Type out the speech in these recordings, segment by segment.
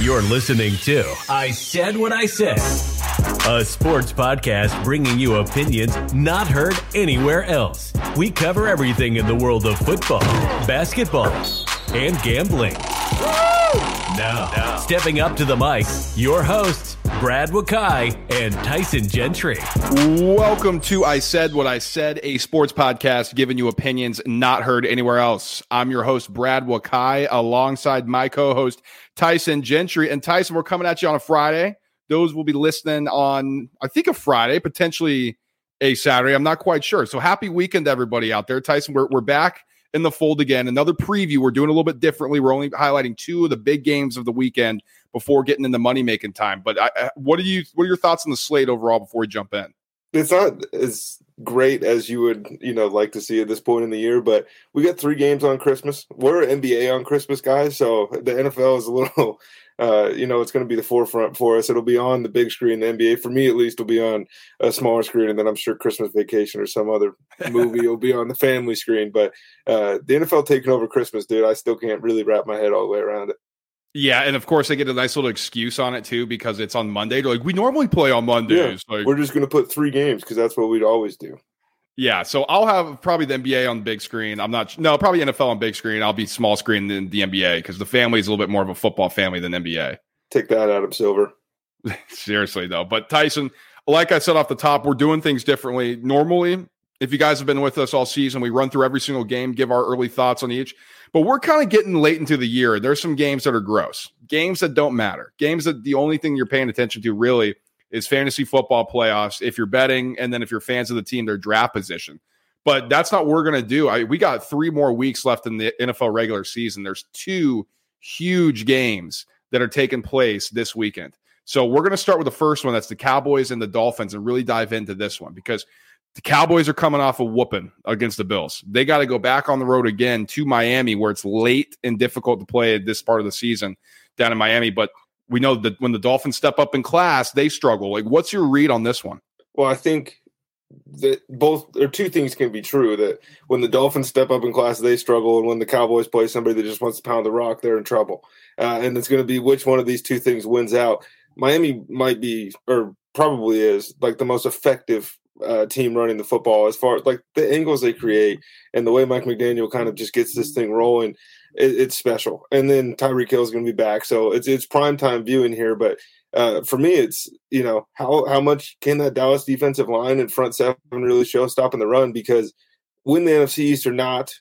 You're listening to I Said What I Said, a sports podcast bringing you opinions not heard anywhere else. We cover everything in the world of football, basketball, and gambling. Now, now, stepping up to the mic, your hosts, Brad Wakai and Tyson Gentry. Welcome to I Said What I Said, a sports podcast giving you opinions not heard anywhere else. I'm your host, Brad Wakai, alongside my co host, Tyson Gentry. And Tyson, we're coming at you on a Friday. Those will be listening on, I think, a Friday, potentially a Saturday. I'm not quite sure. So happy weekend, everybody out there. Tyson, we're, we're back in the fold again. Another preview. We're doing a little bit differently. We're only highlighting two of the big games of the weekend before getting into money making time. But I, I, what are you? What are your thoughts on the slate overall before we jump in? It's not as great as you would, you know, like to see at this point in the year. But we got three games on Christmas. We're NBA on Christmas, guys. So the NFL is a little uh, you know, it's going to be the forefront for us. It'll be on the big screen. The NBA, for me at least, will be on a smaller screen, and then I'm sure Christmas Vacation or some other movie will be on the family screen. But uh, the NFL taking over Christmas, dude, I still can't really wrap my head all the way around it. Yeah, and of course they get a nice little excuse on it too because it's on Monday. They're like, we normally play on Mondays. Yeah, like, we're just going to put three games because that's what we'd always do. Yeah, so I'll have probably the NBA on the big screen. I'm not no, probably NFL on big screen. I'll be small screen than the NBA because the family is a little bit more of a football family than NBA. Take that, Adam Silver. Seriously though, but Tyson, like I said off the top, we're doing things differently. Normally, if you guys have been with us all season, we run through every single game, give our early thoughts on each. But we're kind of getting late into the year. There's some games that are gross, games that don't matter, games that the only thing you're paying attention to really is fantasy football playoffs. If you're betting, and then if you're fans of the team, their draft position. But that's not what we're going to do. I, we got three more weeks left in the NFL regular season. There's two huge games that are taking place this weekend. So we're going to start with the first one. That's the Cowboys and the Dolphins, and really dive into this one because the Cowboys are coming off a whooping against the Bills. They got to go back on the road again to Miami, where it's late and difficult to play at this part of the season down in Miami. But we know that when the Dolphins step up in class, they struggle. Like, what's your read on this one? Well, I think that both or two things can be true that when the Dolphins step up in class, they struggle, and when the Cowboys play somebody that just wants to pound the rock, they're in trouble. Uh, and it's going to be which one of these two things wins out. Miami might be, or probably is, like the most effective uh, team running the football as far like the angles they create and the way Mike McDaniel kind of just gets this thing rolling. It, it's special. And then Tyreek Hill is going to be back, so it's it's prime time viewing here, but uh, for me, it's you know how how much can that Dallas defensive line and front seven really show stopping the run? Because win the NFC East or not,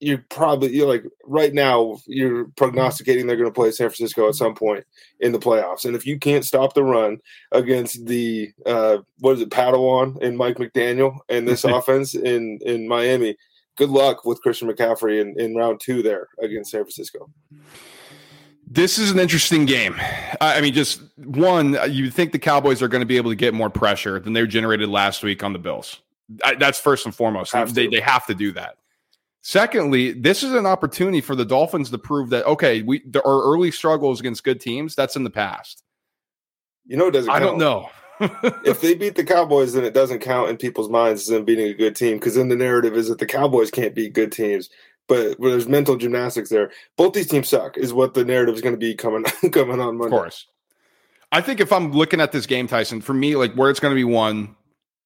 you're probably you're like right now you're prognosticating they're going to play San Francisco at some point in the playoffs, and if you can't stop the run against the uh, what is it Padawan and Mike McDaniel and this offense in in Miami, good luck with Christian McCaffrey in, in round two there against San Francisco. This is an interesting game. I mean, just one, you think the Cowboys are going to be able to get more pressure than they generated last week on the Bills. That's first and foremost. They, they have to do that. Secondly, this is an opportunity for the Dolphins to prove that okay, we there are early struggles against good teams. That's in the past. You know, it doesn't. I don't know. if they beat the Cowboys, then it doesn't count in people's minds as them beating a good team because then the narrative is that the Cowboys can't beat good teams but there's mental gymnastics there. Both these teams suck, is what the narrative is going to be coming coming on Monday. Of course, I think if I'm looking at this game, Tyson, for me, like where it's going to be won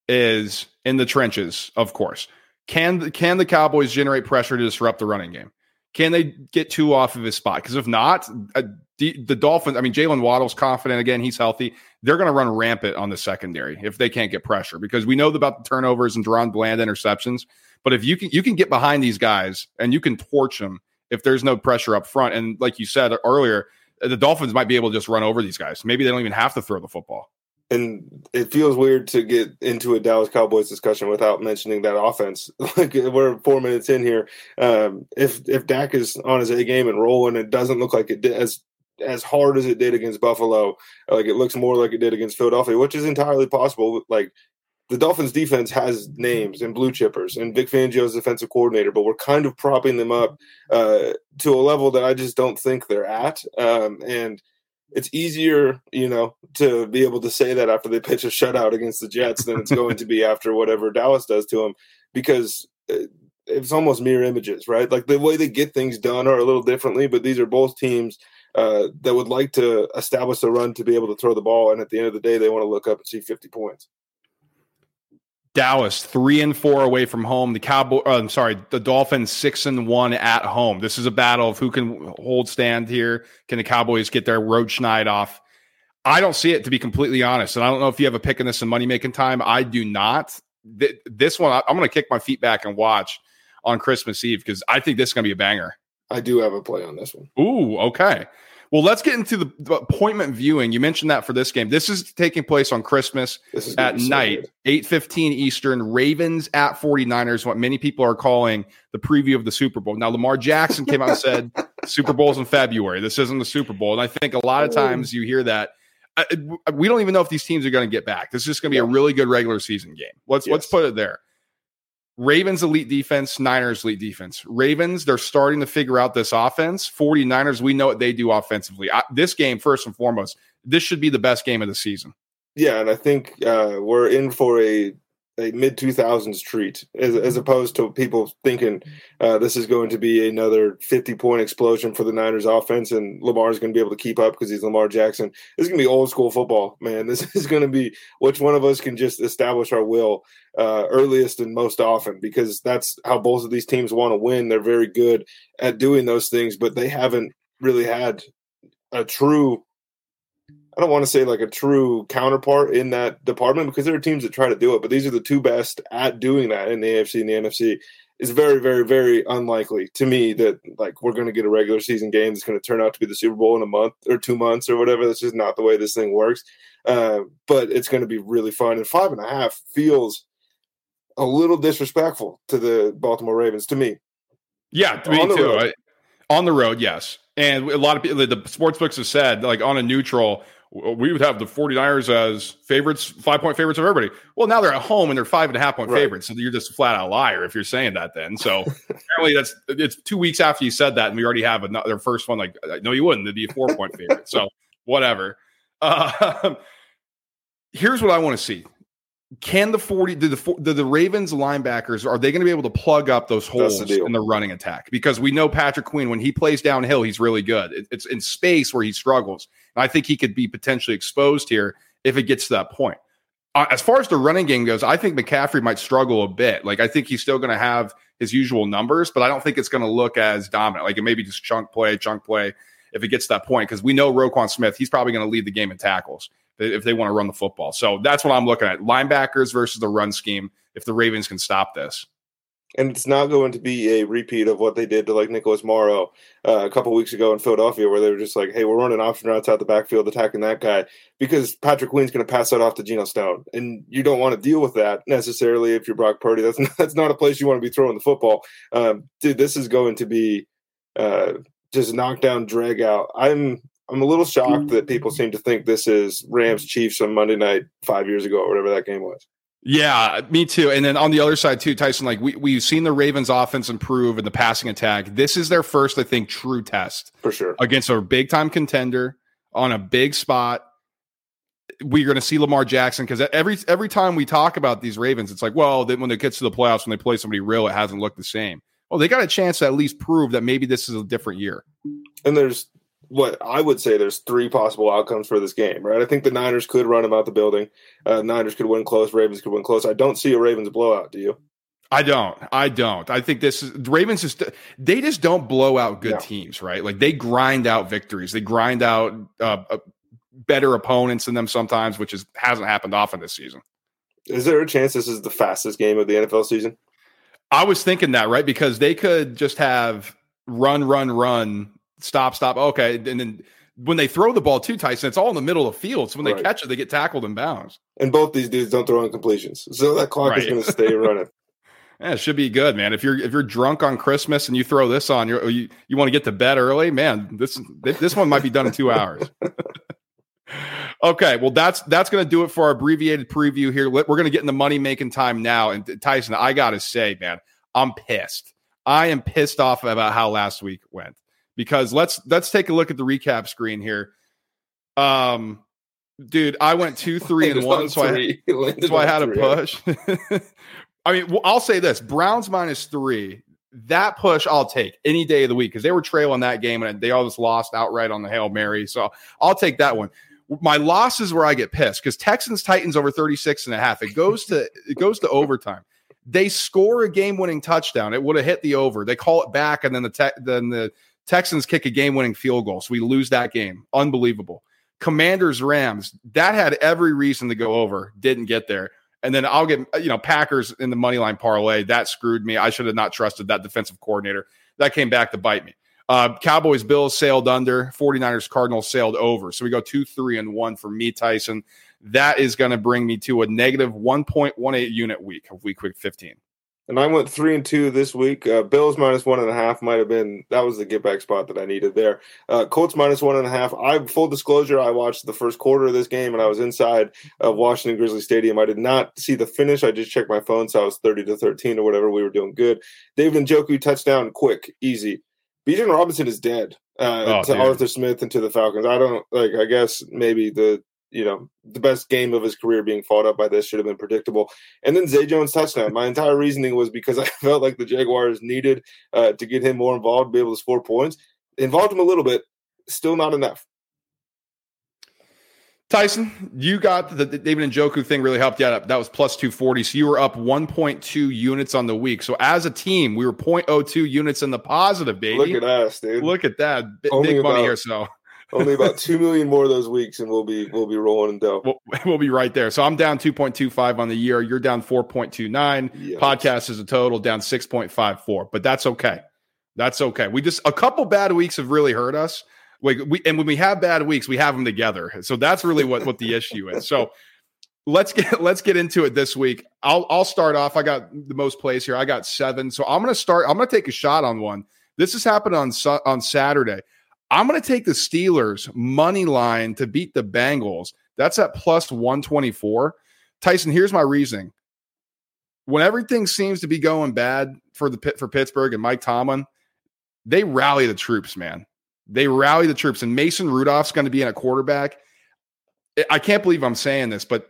is in the trenches. Of course, can can the Cowboys generate pressure to disrupt the running game? Can they get Tua off of his spot? Because if not, uh, the, the Dolphins. I mean, Jaylen Waddle's confident again; he's healthy. They're going to run rampant on the secondary if they can't get pressure because we know about the turnovers and DaRon Bland interceptions. But if you can you can get behind these guys and you can torch them if there's no pressure up front, and like you said earlier, the Dolphins might be able to just run over these guys. Maybe they don't even have to throw the football. And it feels weird to get into a Dallas Cowboys discussion without mentioning that offense. like we're four minutes in here. Um, if if Dak is on his A game and rolling, it doesn't look like it did as as hard as it did against Buffalo. Like it looks more like it did against Philadelphia, which is entirely possible. Like the Dolphins defense has names and blue chippers and Vic Fangio's defensive coordinator, but we're kind of propping them up uh, to a level that I just don't think they're at. Um, and it's easier, you know, to be able to say that after they pitch a shutout against the Jets than it's going to be after whatever Dallas does to them because uh, it's almost mirror images, right? Like the way they get things done are a little differently, but these are both teams uh, that would like to establish a run to be able to throw the ball, and at the end of the day, they want to look up and see 50 points. Dallas three and four away from home. The Cowboy, uh, I'm sorry, the Dolphins six and one at home. This is a battle of who can hold stand here. Can the Cowboys get their road schneid off? I don't see it to be completely honest, and I don't know if you have a pick in this in money making time. I do not. This one, I'm going to kick my feet back and watch on Christmas Eve because I think this is going to be a banger. I do have a play on this one. Ooh, okay. Well, let's get into the appointment viewing. You mentioned that for this game. This is taking place on Christmas at night, 8:15 Eastern. Ravens at 49ers, what many people are calling the preview of the Super Bowl. Now, Lamar Jackson came out and said Super Bowl's in February. This isn't the Super Bowl. And I think a lot of times you hear that. we don't even know if these teams are going to get back. This is going to be a really good regular season game. Let's yes. let's put it there. Ravens elite defense, Niners elite defense. Ravens, they're starting to figure out this offense. 49ers, we know what they do offensively. I, this game, first and foremost, this should be the best game of the season. Yeah, and I think uh, we're in for a a mid 2000s treat as, as opposed to people thinking uh, this is going to be another 50 point explosion for the Niners offense and Lamar is going to be able to keep up because he's Lamar Jackson. This is going to be old school football, man. This is going to be which one of us can just establish our will uh, earliest and most often because that's how both of these teams want to win. They're very good at doing those things, but they haven't really had a true I don't want to say like a true counterpart in that department because there are teams that try to do it, but these are the two best at doing that in the AFC and the NFC. It's very, very, very unlikely to me that like we're going to get a regular season game that's going to turn out to be the Super Bowl in a month or two months or whatever. That's just not the way this thing works. Uh, but it's going to be really fun. And five and a half feels a little disrespectful to the Baltimore Ravens to me. Yeah, to me too. I, on the road, yes. And a lot of people, the sports books have said, like on a neutral, we would have the 49ers as favorites, five point favorites of everybody. Well, now they're at home and they're five and a half point right. favorites. So you're just a flat out liar if you're saying that then. So apparently that's it's two weeks after you said that, and we already have another first one. Like, no, you wouldn't. They'd be a four point favorite. So whatever. Uh, here's what I want to see. Can the 40 do the do the Ravens linebackers are they going to be able to plug up those holes the in the running attack? Because we know Patrick Queen when he plays downhill, he's really good. It, it's in space where he struggles. I think he could be potentially exposed here if it gets to that point. Uh, as far as the running game goes, I think McCaffrey might struggle a bit. Like I think he's still going to have his usual numbers, but I don't think it's going to look as dominant. Like it maybe just chunk play, chunk play if it gets to that point because we know Roquan Smith, he's probably going to lead the game in tackles if they want to run the football. So that's what I'm looking at: linebackers versus the run scheme. If the Ravens can stop this, and it's not going to be a repeat of what they did to like Nicholas Morrow uh, a couple weeks ago in Philadelphia, where they were just like, "Hey, we're running option routes out the backfield, attacking that guy," because Patrick Queen's going to pass that off to Geno Stone, and you don't want to deal with that necessarily if you're Brock Purdy. That's not, that's not a place you want to be throwing the football, um, dude. This is going to be uh, just knockdown, drag out. I'm I'm a little shocked that people seem to think this is Rams Chiefs on Monday night five years ago or whatever that game was. Yeah, me too. And then on the other side too, Tyson, like we we've seen the Ravens offense improve in the passing attack. This is their first, I think, true test. For sure. Against a big time contender on a big spot. We're going to see Lamar Jackson because every every time we talk about these Ravens, it's like, well, then when it gets to the playoffs, when they play somebody real, it hasn't looked the same. Well, they got a chance to at least prove that maybe this is a different year. And there's what I would say there's three possible outcomes for this game, right? I think the Niners could run them out the building. Uh, Niners could win close. Ravens could win close. I don't see a Ravens blowout. Do you? I don't. I don't. I think this is the Ravens just they just don't blow out good no. teams, right? Like they grind out victories. They grind out uh, uh, better opponents than them sometimes, which is hasn't happened often this season. Is there a chance this is the fastest game of the NFL season? I was thinking that, right? Because they could just have run, run, run stop, stop. Okay. And then when they throw the ball to Tyson, it's all in the middle of the field. So when they catch it, they get tackled in bounds. And both these dudes don't throw incompletions. So that clock right. is going to stay running. Yeah, it should be good, man. If you're if you're drunk on Christmas and you throw this on, you you you want to get to bed early, man. This this one might be done in two hours. okay, well that's that's going to do it for our abbreviated preview here. We're going to get in the money making time now. And uh, Tyson, I got to say, man, I'm pissed. I am pissed off about how last week went because let's let's take a look at the recap screen here. Um, dude, I went two, three, and one, so I, so I had a push. I mean, I'll say this: Browns minus three. that push I'll take any day of the week because they were trailing that game and they all just lost outright on the Hail Mary. So I'll take that one. My loss is where I get pissed because Texans Titans over 36 and a half. It goes to it goes to overtime. They score a game-winning touchdown. It would have hit the over. They call it back, and then the te- then the Texans kick a game-winning field goal. So we lose that game. Unbelievable. Commanders Rams. That had every reason to go over. Didn't get there. And then I'll get, you know, Packers in the money line parlay. That screwed me. I should have not trusted that defensive coordinator. That came back to bite me. Uh, Cowboys Bills sailed under, 49ers Cardinals sailed over. So we go two, three, and one for me, Tyson. That is going to bring me to a negative 1.18 unit week of week week 15 and I went three and two this week. Uh, Bills minus one and a half might have been that was the get back spot that I needed there. Uh, Colts minus one and a half. I full disclosure, I watched the first quarter of this game and I was inside of Washington Grizzly Stadium. I did not see the finish. I just checked my phone, so I was thirty to thirteen or whatever. We were doing good. David Njoku touchdown, quick, easy. Bijan Robinson is dead uh, oh, to dude. Arthur Smith and to the Falcons. I don't like. I guess maybe the you know, the best game of his career being fought up by this should have been predictable. And then Zay Jones touchdown. My entire reasoning was because I felt like the Jaguars needed uh, to get him more involved, be able to score points. Involved him a little bit, still not enough. Tyson, you got the, the David Njoku thing really helped you out. That was plus 240. So you were up 1.2 units on the week. So as a team, we were 0.02 units in the positive, baby. Look at us, dude. Look at that. B- big money here. So only about two million more of those weeks, and we'll be we'll be rolling in dough. We'll, we'll be right there. So I'm down 2.25 on the year. You're down 4.29. Yes. Podcast is a total down 6.54, but that's okay. That's okay. We just a couple bad weeks have really hurt us. We, we and when we have bad weeks, we have them together. So that's really what what the issue is. So let's get let's get into it this week. I'll I'll start off. I got the most plays here. I got seven. So I'm gonna start. I'm gonna take a shot on one. This has happened on on Saturday. I'm going to take the Steelers money line to beat the Bengals. That's at plus 124. Tyson, here's my reasoning. When everything seems to be going bad for the pit for Pittsburgh and Mike Tomlin, they rally the troops, man. They rally the troops, and Mason Rudolph's going to be in a quarterback. I can't believe I'm saying this, but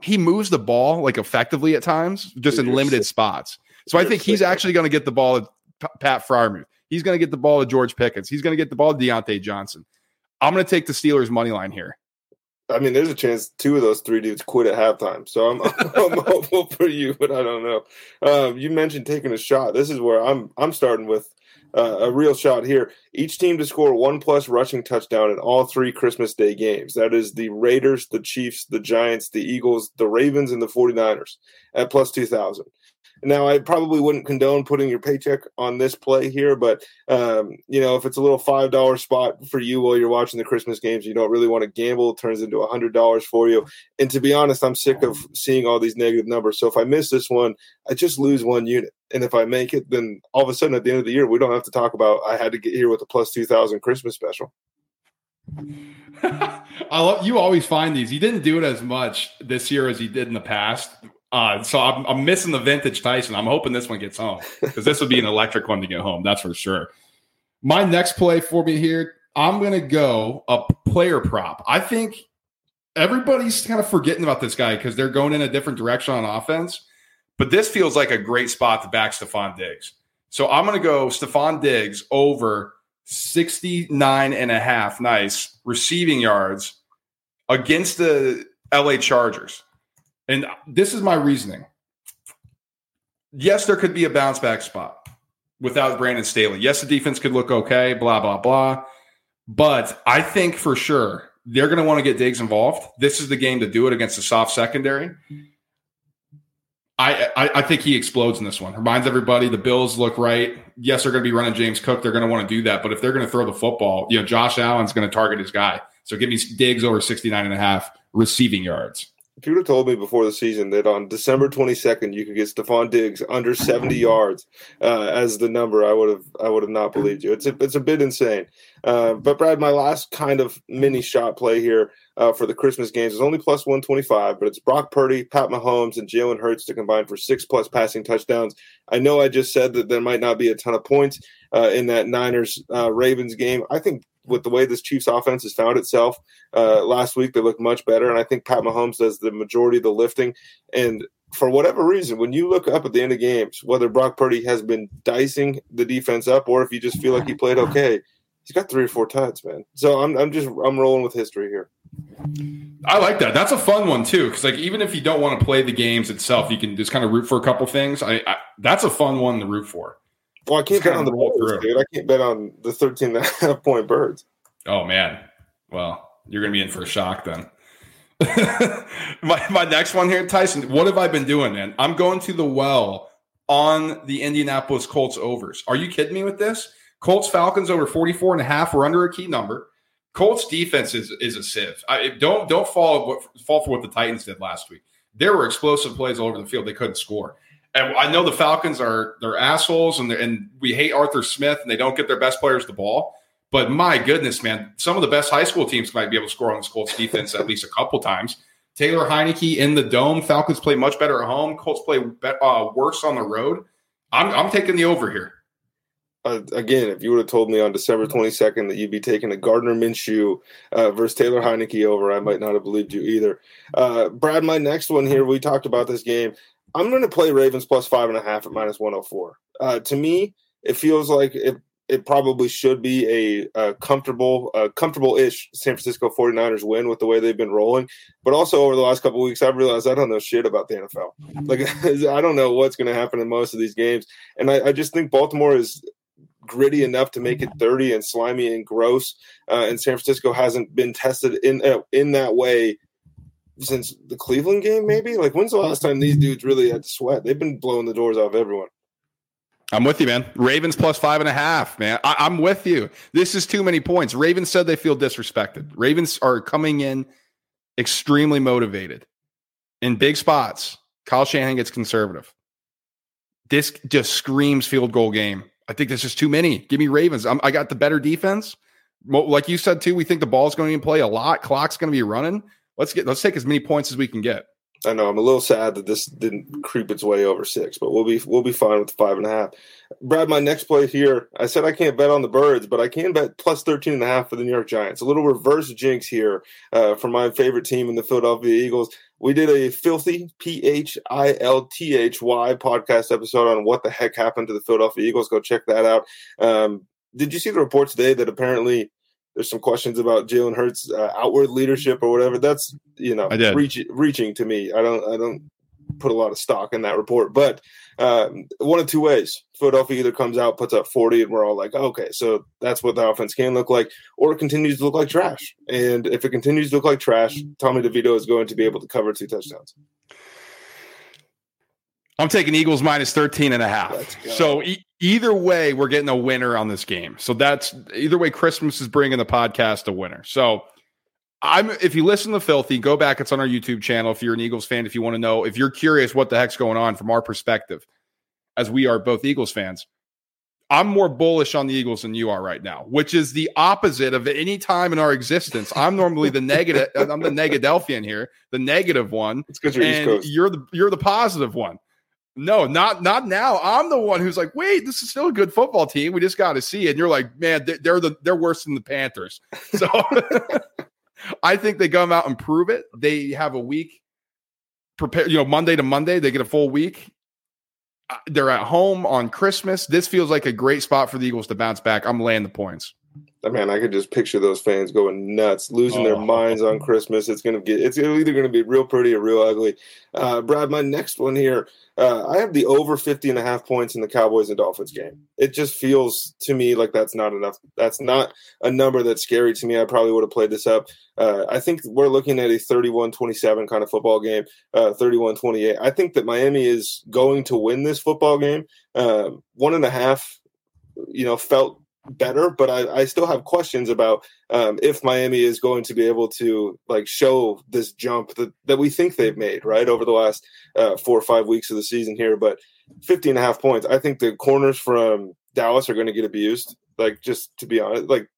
he moves the ball like effectively at times, just in limited spots. So I think he's actually going to get the ball at Pat Freiermuth. He's going to get the ball to George Pickens. He's going to get the ball to Diontae Johnson. I'm going to take the Steelers money line here. I mean, there's a chance two of those three dudes quit at halftime. So I'm, I'm hopeful for you, but I don't know. Um, you mentioned taking a shot. This is where I'm I'm starting with uh, a real shot here. Each team to score one plus rushing touchdown in all three Christmas Day games. That is the Raiders, the Chiefs, the Giants, the Eagles, the Ravens, and the 49ers at plus 2,000. Now, I probably wouldn't condone putting your paycheck on this play here, but um, you know, if it's a little five dollar spot for you while you're watching the Christmas games, you don't really want to gamble. It turns into a hundred dollars for you. And to be honest, I'm sick of seeing all these negative numbers. So if I miss this one, I just lose one unit. And if I make it, then all of a sudden at the end of the year, we don't have to talk about I had to get here with a plus two thousand Christmas special. I love you always find these. He didn't do it as much this year as he did in the past. Uh, so I'm, I'm missing the vintage Tyson. I'm hoping this one gets home because this would be an electric one to get home. That's for sure. My next play for me here, I'm going to go a player prop. I think everybody's kind of forgetting about this guy because they're going in a different direction on offense. But this feels like a great spot to back Stefon Diggs. So I'm going to go Stefon Diggs over 69 and a half nice receiving yards against the LA Chargers. And this is my reasoning. Yes, there could be a bounce back spot without Brandon Staley. Yes, the defense could look okay, blah, blah, blah. But I think for sure they're going to want to get Diggs involved. This is the game to do it against the soft secondary. I, I, I think he explodes in this one. Reminds everybody the Bills look right. Yes, they're going to be running James Cook. They're going to want to do that. But if they're going to throw the football, you know, Josh Allen's going to target his guy. So give me Diggs over 69 and a half receiving yards if you would have told me before the season that on December 22nd you could get Stefon Diggs under 70 yards uh, as the number, I would have I would have not believed you. It's a, it's a bit insane. Uh, but Brad, my last kind of mini shot play here uh, for the Christmas games is only plus 125, but it's Brock Purdy, Pat Mahomes, and Jalen Hurts to combine for six plus passing touchdowns. I know I just said that there might not be a ton of points uh, in that Niners uh, Ravens game. I think with the way this Chiefs offense has found itself uh, last week, they look much better. And I think Pat Mahomes does the majority of the lifting. And for whatever reason, when you look up at the end of games, whether Brock Purdy has been dicing the defense up or if you just feel like he played okay, he's got three or four tuds, man. So I'm I'm just I'm rolling with history here. I like that. That's a fun one too, because like even if you don't want to play the games itself, you can just kind of root for a couple things. I, I that's a fun one to root for. Well, I can't bet on the birds, dude. I can't bet on the 13 and a half point birds. Oh man. Well, you're gonna be in for a shock then. my, my next one here, Tyson. What have I been doing, man? I'm going to the well on the Indianapolis Colts overs. Are you kidding me with this? Colts Falcons over 44 and a half. We're under a key number. Colts defense is is a sieve. I, don't don't fall fall for what the Titans did last week. There were explosive plays all over the field. They couldn't score. And I know the Falcons are they're assholes and and we hate Arthur Smith and they don't get their best players the ball. But my goodness, man, some of the best high school teams might be able to score on this Colts defense at least a couple times. Taylor Heinicke in the dome. Falcons play much better at home. Colts play uh, worse on the road. I'm, I'm taking the over here. Uh, again, if you would have told me on December 22nd that you'd be taking a Gardner Minshew uh, versus Taylor Heinicke over, I might not have believed you either. Uh, Brad, my next one here, we talked about this game. I'm going to play Ravens plus five and a half at minus 104. Uh, to me, it feels like if it probably should be a, a comfortable, comfortable-ish San Francisco 49ers win with the way they've been rolling. But also over the last couple weeks, I've realized I don't know shit about the NFL. Like I don't know what's going to happen in most of these games, and I, I, just think Baltimore is gritty enough to make it dirty and slimy and gross. Uh, and San Francisco hasn't been tested in uh, in that way since the Cleveland game. Maybe like when's the last time these dudes really had to sweat? They've been blowing the doors off everyone. I'm with you, man. Ravens plus five and a half, man. I, am with you. This is too many points. Ravens said they feel disrespected. Ravens are coming in extremely motivated in big spots. Kyle Shanahan gets conservative. This just screams field goal game. I think there's just too many. Give me Ravens. I'm, i got the better defense. Like you said too, we think the ball's going to play a lot. Clock's going to be running. Let's get let's take as many points as we can get. I know I'm a little sad that this didn't creep its way over six, but we'll be we'll be fine with five and a half. Brad, my next play here. I said I can't bet on the birds, but I can bet plus 13 and a half for the New York Giants. A little reverse jinx here uh, for my favorite team in the Philadelphia Eagles. We did a filthy P H I L T H Y podcast episode on what the heck happened to the Philadelphia Eagles. Go check that out. Um, did you see the report today that apparently there's some questions about Jalen Hurts' uh, outward leadership or whatever. That's you know reach, reaching to me. I don't I don't put a lot of stock in that report, but um, one of two ways: Philadelphia either comes out, puts up 40, and we're all like, okay, so that's what the offense can look like, or it continues to look like trash. And if it continues to look like trash, Tommy DeVito is going to be able to cover two touchdowns. I'm taking Eagles minus 13 and a half. So e- either way, we're getting a winner on this game. So that's either way, Christmas is bringing the podcast a winner. So I'm if you listen to Filthy, go back. It's on our YouTube channel. If you're an Eagles fan, if you want to know, if you're curious what the heck's going on from our perspective, as we are both Eagles fans, I'm more bullish on the Eagles than you are right now, which is the opposite of any time in our existence. I'm normally the negative. I'm the Negadelphian here, the negative one. It's because you're East Coast. You're the you're the positive one. No, not not now. I'm the one who's like, wait, this is still a good football team. We just got to see it. And you're like, man, they're the they're worse than the Panthers. So I think they come out and prove it. They have a week prepare. You know, Monday to Monday, they get a full week. Uh, they're at home on Christmas. This feels like a great spot for the Eagles to bounce back. I'm laying the points. Man, I could just picture those fans going nuts, losing oh. their minds on Christmas. It's gonna get. It's either gonna be real pretty or real ugly. Uh, Brad, my next one here. Uh, I have the over 50 and a half points in the Cowboys and Dolphins game. It just feels to me like that's not enough. That's not a number that's scary to me. I probably would have played this up. Uh, I think we're looking at a 31 27 kind of football game, uh, 31 28. I think that Miami is going to win this football game. Um, one and a half, you know, felt better, but I, I still have questions about um, if Miami is going to be able to like show this jump that, that we think they've made right over the last uh, four or five weeks of the season here. But 50 and a half points, I think the corners from Dallas are going to get abused. Like just to be honest, like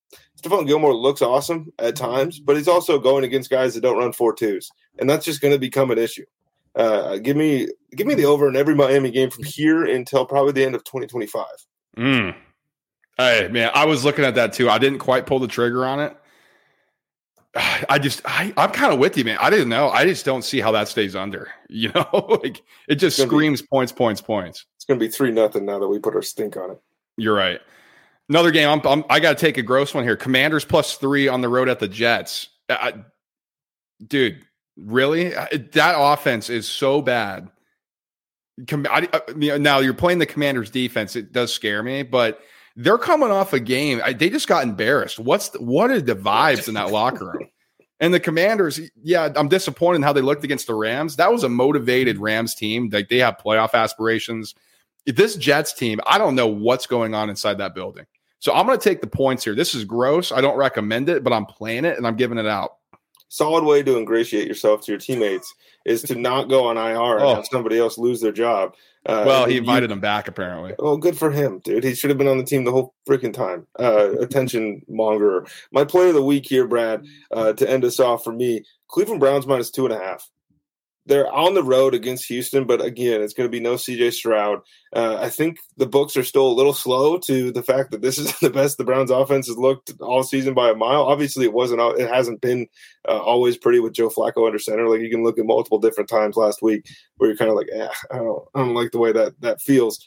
Stephon Gilmore looks awesome at times, but he's also going against guys that don't run four twos, and that's just going to become an issue. Uh, give me give me the over in every Miami game from here until probably the end of 2025. Mm. Hey man, I was looking at that too. I didn't quite pull the trigger on it. I just I, I'm kind of with you, man. I didn't know. I just don't see how that stays under. You know, like it just screams be, points, points, points. It's gonna be three nothing now that we put our stink on it. You're right. Another game. I'm, I'm i got to take a gross one here. Commanders plus three on the road at the Jets. I, dude, really? That offense is so bad. I, I, now you're playing the Commanders defense. It does scare me, but they're coming off a game. they just got embarrassed. What's the, what are the vibes in that locker room? And the Commanders, yeah, I'm disappointed in how they looked against the Rams. That was a motivated Rams team. Like they have playoff aspirations. This Jets team, I don't know what's going on inside that building. So I'm going to take the points here. This is gross. I don't recommend it, but I'm playing it and I'm giving it out solid way to ingratiate yourself to your teammates is to not go on IR and oh. have somebody else lose their job. Uh, well, he invited you, him back apparently. Oh, good for him, dude. He should have been on the team the whole freaking time. Uh, attention monger. My play of the week here, Brad, uh, to end us off for me, Cleveland Browns minus two and a half they're on the road against Houston, but again, it's going to be no CJ Stroud. Uh, I think the books are still a little slow to the fact that this is the best the Browns offense has looked all season by a mile. Obviously, it wasn't. It hasn't been uh, always pretty with Joe Flacco under center. Like you can look at multiple different times last week where you're kind of like, eh, I don't, I don't like the way that that feels.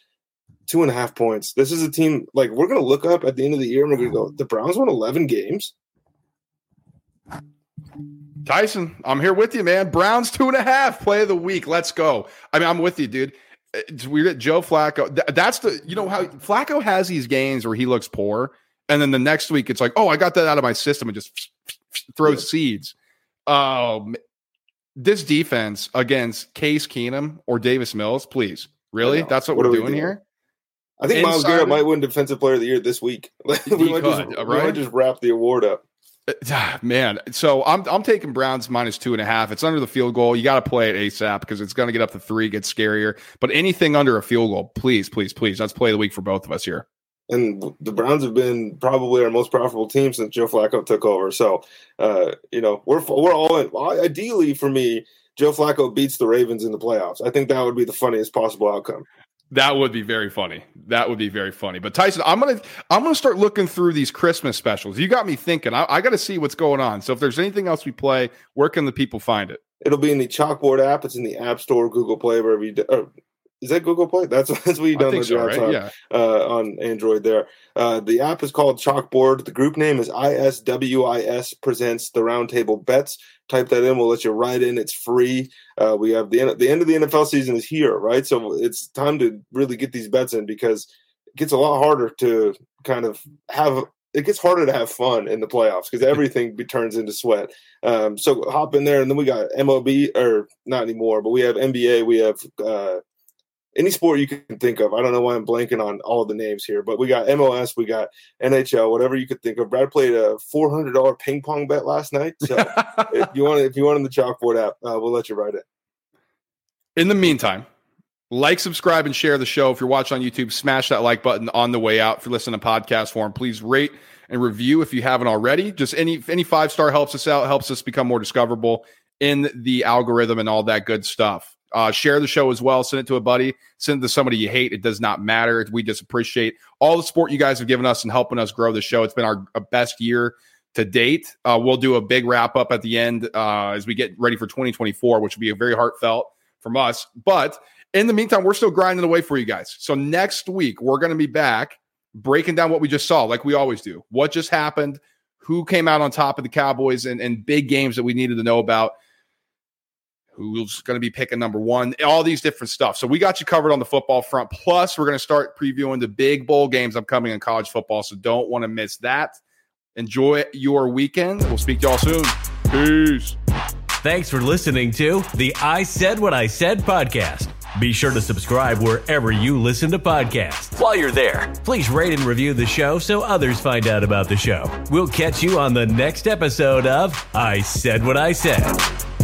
Two and a half points. This is a team like we're going to look up at the end of the year and we're going to go. The Browns won 11 games. Tyson, I'm here with you, man. Browns two and a half play of the week. Let's go. I mean, I'm with you, dude. It's weird Joe Flacco. that's the you know how Flacco has these games where he looks poor, and then the next week it's like, oh, I got that out of my system and just throws yeah. seeds. Um, this defense against Case Keenum or Davis Mills, please, really? That's what, what we're doing, doing, here. I think Myles Garrett might win Defensive Player of the Year this week. we, might just, right? we might just wrap the award up. Man, so I'm I'm taking Browns minus two and a half. It's under the field goal. You got to play it ASAP because it's going to get up to three, get scarier. But anything under a field goal, please, please, please. Let's play the week for both of us here. And the Browns have been probably our most profitable team since Joe Flacco took over. So, uh, you know, we're we're all in. Ideally, for me, Joe Flacco beats the Ravens in the playoffs. I think that would be the funniest possible outcome. That would be very funny. That would be very funny. But Tyson, I'm gonna I'm gonna start looking through these Christmas specials. You got me thinking. I, I got to see what's going on. So if there's anything else we play, where can the people find it? It'll be in the Chalkboard app. It's in the App Store, Google Play, wherever you. Do, oh, is that Google Play? That's that's what you download so, right? on, yeah. uh, on Android. There, uh, the app is called Chalkboard. The group name is ISWIS presents the Roundtable Bets. Type that in. We'll let you write in. It's free. Uh, we have the end, the end of the NFL season is here, right? So it's time to really get these bets in because it gets a lot harder to kind of have. It gets harder to have fun in the playoffs because everything be, turns into sweat. Um, so hop in there, and then we got MLB or not anymore, but we have NBA. We have uh, any sport you can think of. I don't know why I'm blanking on all of the names here, but we got MLS, we got NHL, whatever you could think of. Brad played a four hundred dollar ping pong bet last night. So if you want, if you want in the chalkboard app, uh, we'll let you write it. In the meantime, like, subscribe, and share the show. If you're watching on YouTube, smash that like button on the way out. If you're listening to podcast form, please rate and review if you haven't already. Just any any five star helps us out, helps us become more discoverable in the algorithm and all that good stuff. Uh, share the show as well. Send it to a buddy. Send it to somebody you hate. It does not matter. We just appreciate all the support you guys have given us and helping us grow the show. It's been our, best year to date. Uh, we'll do a big wrap up at the end uh, as we get ready for 2024, which will be a very heartfelt from us. But in the meantime, we're still grinding away for you guys. So next week, we're going to be back breaking down what we just saw, like we always do. What just happened? Who came out on top of the Cowboys and, and big games that we needed to know about who's going to be picking number one, all these different stuff. So we got you covered on the football front. Plus, we're going to start previewing the big bowl games upcoming in college football. So don't want to miss that. Enjoy your weekend. We'll speak to y'all soon. Peace. Thanks for listening to the I Said What I Said podcast. Be sure to subscribe wherever you listen to podcasts. While you're there, please rate and review the show so others find out about the show. We'll catch you on the next episode of I Said What I Said.